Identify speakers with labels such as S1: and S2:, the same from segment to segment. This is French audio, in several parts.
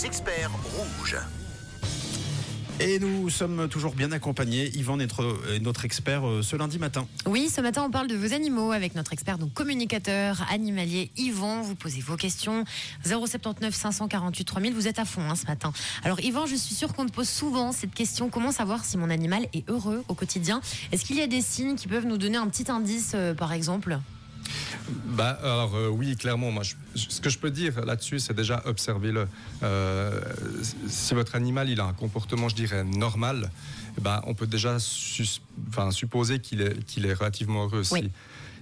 S1: les experts rouges.
S2: Et nous sommes toujours bien accompagnés. Yvan notre, est notre expert euh, ce lundi matin.
S3: Oui, ce matin, on parle de vos animaux avec notre expert, donc communicateur animalier Yvan. Vous posez vos questions. 079 548 3000. Vous êtes à fond hein, ce matin. Alors, Yvan, je suis sûr qu'on te pose souvent cette question comment savoir si mon animal est heureux au quotidien? Est-ce qu'il y a des signes qui peuvent nous donner un petit indice, euh, par exemple?
S4: Bah, alors euh, oui, clairement, ce que je peux dire là-dessus, c'est déjà observez-le. Euh, si votre animal a un comportement, je dirais, normal, bah, on peut déjà supposer qu'il est, qu'il est relativement heureux.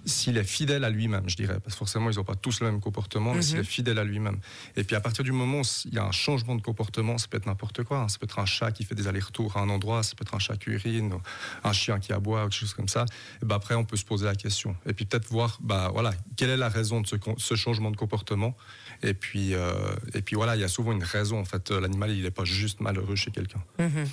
S4: S'il est fidèle à lui-même, je dirais, parce que forcément, ils n'ont pas tous le même comportement, mais s'il mhm. est fidèle à lui-même. Et puis à partir du moment où il y a un changement de comportement, ça peut être n'importe quoi. Hein. Ça peut être un chat qui fait des allers-retours à un endroit, ça peut être un chat qui urine, un chien qui aboie, quelque chose comme ça. Et ben après, on peut se poser la question. Et puis peut-être voir, bah, voilà, quelle est la raison de ce, changement de comportement. Et puis, euh, et puis voilà, il y a souvent une raison. En fait, l'animal, il n'est pas juste malheureux chez quelqu'un.
S3: Mhm.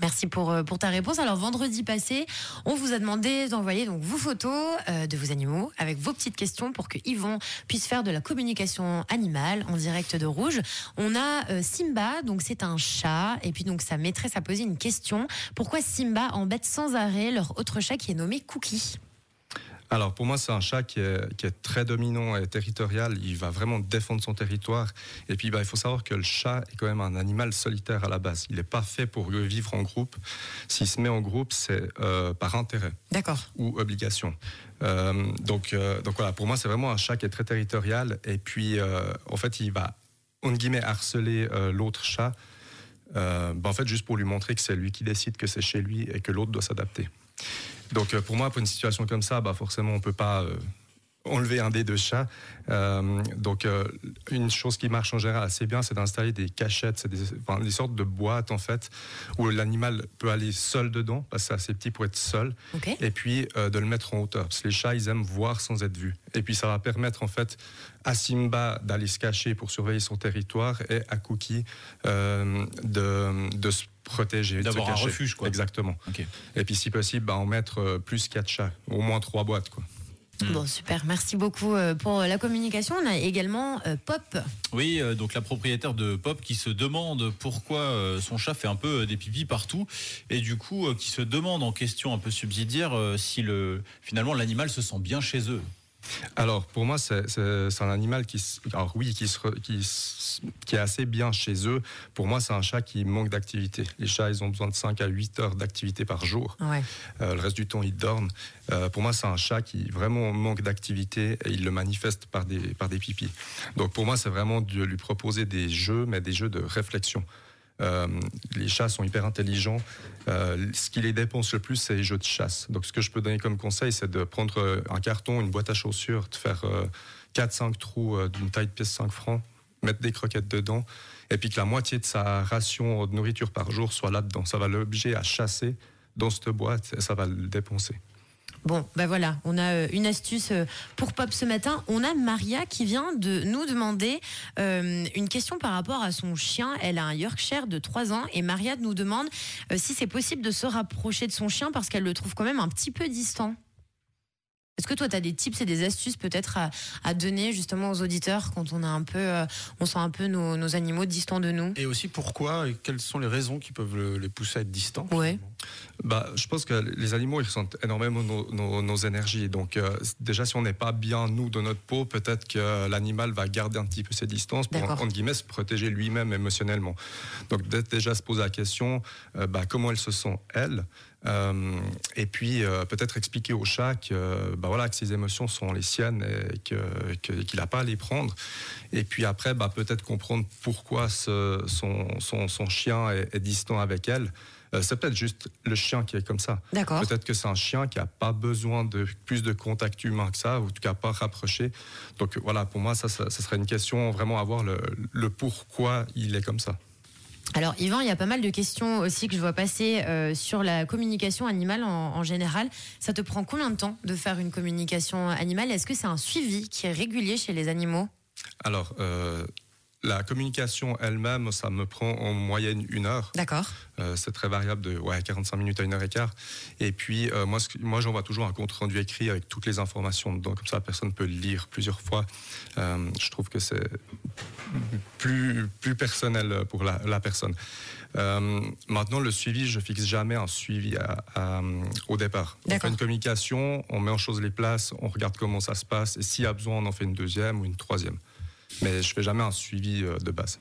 S3: Merci pour, euh, pour ta réponse. Alors vendredi passé, on vous a demandé d'envoyer donc vos photos euh, de vos animaux avec vos petites questions pour que Yvon puisse faire de la communication animale en direct de Rouge. On a euh, Simba, donc c'est un chat, et puis donc sa maîtresse a posé une question. Pourquoi Simba embête sans arrêt leur autre chat qui est nommé Cookie?
S4: Alors pour moi, c'est un chat qui est, très dominant et territorial. Il va vraiment défendre son territoire. Et puis bah, il faut savoir que le chat est quand même un animal solitaire à la base. Il n'est pas fait pour vivre en groupe. S'il se met en groupe, c'est euh, par intérêt. Ou obligation. Euh, donc, euh, donc voilà, pour moi, c'est vraiment un chat qui est très territorial. Et puis en fait, il va, en guillemets, harceler l'autre chat. Bah, en fait, juste pour lui montrer que c'est lui qui décide que c'est chez lui et que l'autre doit s'adapter. Donc euh, pour moi, pour une situation comme ça, bah forcément, on peut pas euh, enlever un des deux chats. Euh, donc, une chose qui marche en général assez bien, c'est d'installer des cachettes, c'est des, sortes de boîtes en fait, où l'animal peut aller seul dedans, parce que c'est assez petit pour être seul, et puis de le mettre en hauteur. Parce que les chats, ils aiment voir sans être vus. Et puis, ça va permettre en fait à Simba d'aller se cacher pour surveiller son territoire et à Cookie de, de se protéger.
S2: D'avoir un refuge, quoi.
S4: Exactement. Et puis, si possible, bah, en mettre euh, plus quatre chats, au moins trois boîtes, quoi.
S3: Hmm. Bon, super. Merci beaucoup euh, pour la communication. On a également euh, Pop.
S2: Oui, donc la propriétaire de Pop qui se demande pourquoi son chat fait un peu des pipis partout et du coup qui se demande en question un peu subsidiaire si le, finalement l'animal se sent bien chez eux.
S4: Alors, pour moi, c'est un animal qui, alors oui, qui, qui, est assez bien chez eux. Pour moi, c'est un chat qui manque d'activité. Les chats, ils ont besoin de 5 à 8 heures d'activité par jour. Euh, le reste du temps, ils dorment. Euh, pour moi, c'est un chat qui vraiment manque d'activité et il le manifeste par des, par des pipis. Donc, pour moi, c'est vraiment de lui proposer des jeux, mais des jeux de réflexion. Euh, les chats sont hyper intelligents. Euh, ce qui les dépense le plus, c'est les jeux de chasse. Donc, ce que je peux donner comme conseil, c'est de prendre euh, un carton, une boîte à chaussures, de faire 4-5 trous d'une taille de pièce 5 francs, mettre des croquettes dedans, et puis que la moitié de sa ration de nourriture par jour soit là-dedans. Ça va l'obliger à chasser dans cette boîte et ça va le dépenser.
S3: Bon, ben voilà, on a euh, une astuce euh, pour Pop ce matin. On a Maria qui vient de nous demander euh, une question par rapport à son chien. Elle a un Yorkshire de 3 ans et Maria nous demande si c'est possible de se rapprocher de son chien parce qu'elle le trouve quand même un petit peu distant. Est-ce que toi, tu as des tips et des astuces peut-être à, donner justement aux auditeurs quand on a un peu, euh, on sent un peu nos, animaux distants de nous?
S2: Et aussi pourquoi et quelles sont les raisons qui peuvent les pousser à être distants
S3: Ouais.
S4: Bah, je pense que les animaux, ils ressentent énormément nos, énergies. Donc, euh, déjà, si on n'est pas bien, nous, de notre peau, peut-être que l'animal va garder un petit peu ses distances pour, entre guillemets, se protéger lui-même émotionnellement. Donc, déjà se poser la question, euh, bah, comment elle se sent, elle euh, et puis peut-être expliquer au chat que, bah voilà, que ses émotions sont les siennes et qu'il n'a pas à les prendre. Et puis après, bah, peut-être comprendre pourquoi ce, son, son, son, chien est, distant avec elle. Euh, c'est peut-être juste le chien qui est comme ça. Peut-être que c'est un chien qui n'a pas besoin de plus de contact humain que ça, ou en tout cas pas rapproché. Donc voilà, pour moi, ça, ça, serait une question vraiment à voir le, le pourquoi il est comme ça.
S3: Alors Yvan, il y a pas mal de questions aussi que je vois passer euh, sur la communication animale en, général. Ça te prend combien de temps de faire une communication animale? Est-ce que c'est un suivi qui est régulier chez les animaux?
S4: Alors, euh, la communication elle-même, ça me prend en moyenne une heure.
S3: D'accord.
S4: Euh, c'est très variable de ouais, 45 minutes à une heure et quart. Et puis, euh, moi, moi j'envoie toujours un compte rendu écrit avec toutes les informations dedans. Comme ça, la personne peut le lire plusieurs fois. Euh, je trouve que c'est plus, plus personnel pour la, la personne. Maintenant, le suivi, je fixe jamais un suivi à, à, au départ. On fait une communication, on met en chose les places, on regarde comment ça se passe, et s'il y a besoin, on en fait une deuxième ou une troisième. Mais je fais jamais un suivi euh, de base.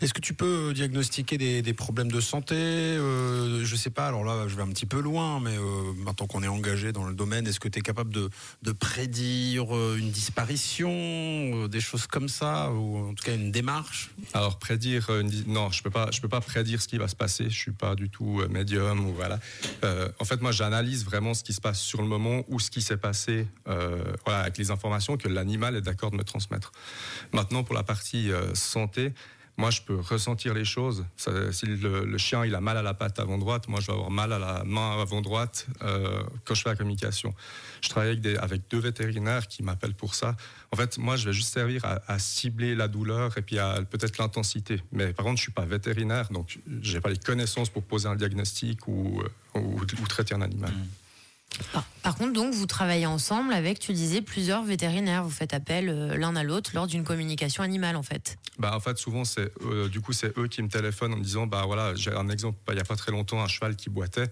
S1: Est-ce que tu peux diagnostiquer des, problèmes de santé euh, Je sais pas, alors là je vais un petit peu loin, mais euh, maintenant qu'on est engagé dans le domaine, est-ce que tu es capable de, prédire euh, une disparition, euh, des choses comme ça, ou en tout cas une démarche?
S4: Alors prédire, une, non, je peux peux pas prédire ce qui va se passer. Je suis pas du tout médium ou voilà. en fait, moi j'analyse vraiment ce qui se passe sur le moment ou ce qui s'est passé, avec les informations que l'animal est d'accord de me transmettre. Maintenant pour la partie santé. Moi, je peux ressentir les choses. Si le, chien il a mal à la patte avant droite, moi, je vais avoir mal à la main avant droite euh, quand je fais la communication. Je travaille avec, deux vétérinaires qui m'appellent pour ça. En fait, moi, je vais juste servir à, cibler la douleur et puis peut-être l'intensité. Mais par contre, je suis pas vétérinaire, donc j'ai pas les connaissances pour poser un diagnostic ou, ou traiter un animal. Mmh.
S3: Par, par, contre, donc, vous travaillez ensemble avec, tu disais, plusieurs vétérinaires. Vous faites appel euh, l'un à l'autre lors d'une communication animale, en fait.
S4: Bah, en fait, souvent, c'est euh, du coup, c'est eux qui me téléphonent en me disant, bah voilà, j'ai un exemple. Bah, il n'y a pas très longtemps, un cheval qui boitait.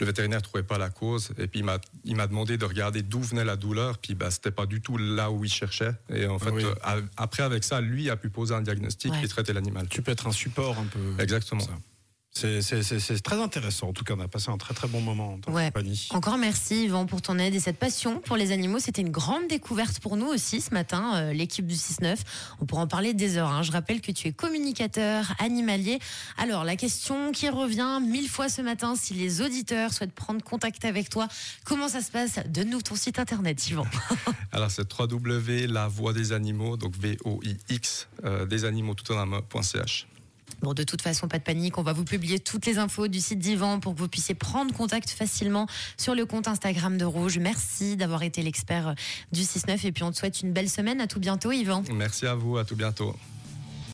S4: Le vétérinaire trouvait pas la cause, et puis il m'a, il m'a demandé de regarder d'où venait la douleur. Puis bah, c'était pas du tout là où il cherchait. Et en fait, oui. euh, après avec ça, lui a pu poser un diagnostic ouais. et traiter l'animal.
S1: Tu peux être un support un peu.
S4: Exactement.
S1: Ça. C'est très intéressant. En tout cas, on a passé un très très bon moment en
S3: ouais.
S1: compagnie.
S3: Encore merci Yvan pour ton aide et cette passion pour les animaux. C'était une grande découverte pour nous aussi ce matin, euh, l'équipe du 6-9. On pourra en parler des heures. Hein. Je rappelle que tu es communicateur animalier. Alors, la question qui revient mille fois ce matin, si les auditeurs souhaitent prendre contact avec toi, comment ça se passe? Donne-nous ton site internet, Yvan.
S4: Alors, c'est www.lavoix des animaux, donc V-O-I-X, euh, des animaux tout en un.ch.
S3: Bon, de toute façon, pas de panique. On va vous publier toutes les infos du site d'Yvan pour que vous puissiez prendre contact facilement sur le compte Instagram de Rouge. Merci d'avoir été l'expert du 6-9 et puis on te souhaite une belle semaine. À tout bientôt, Yvan.
S4: Merci à vous. À tout bientôt.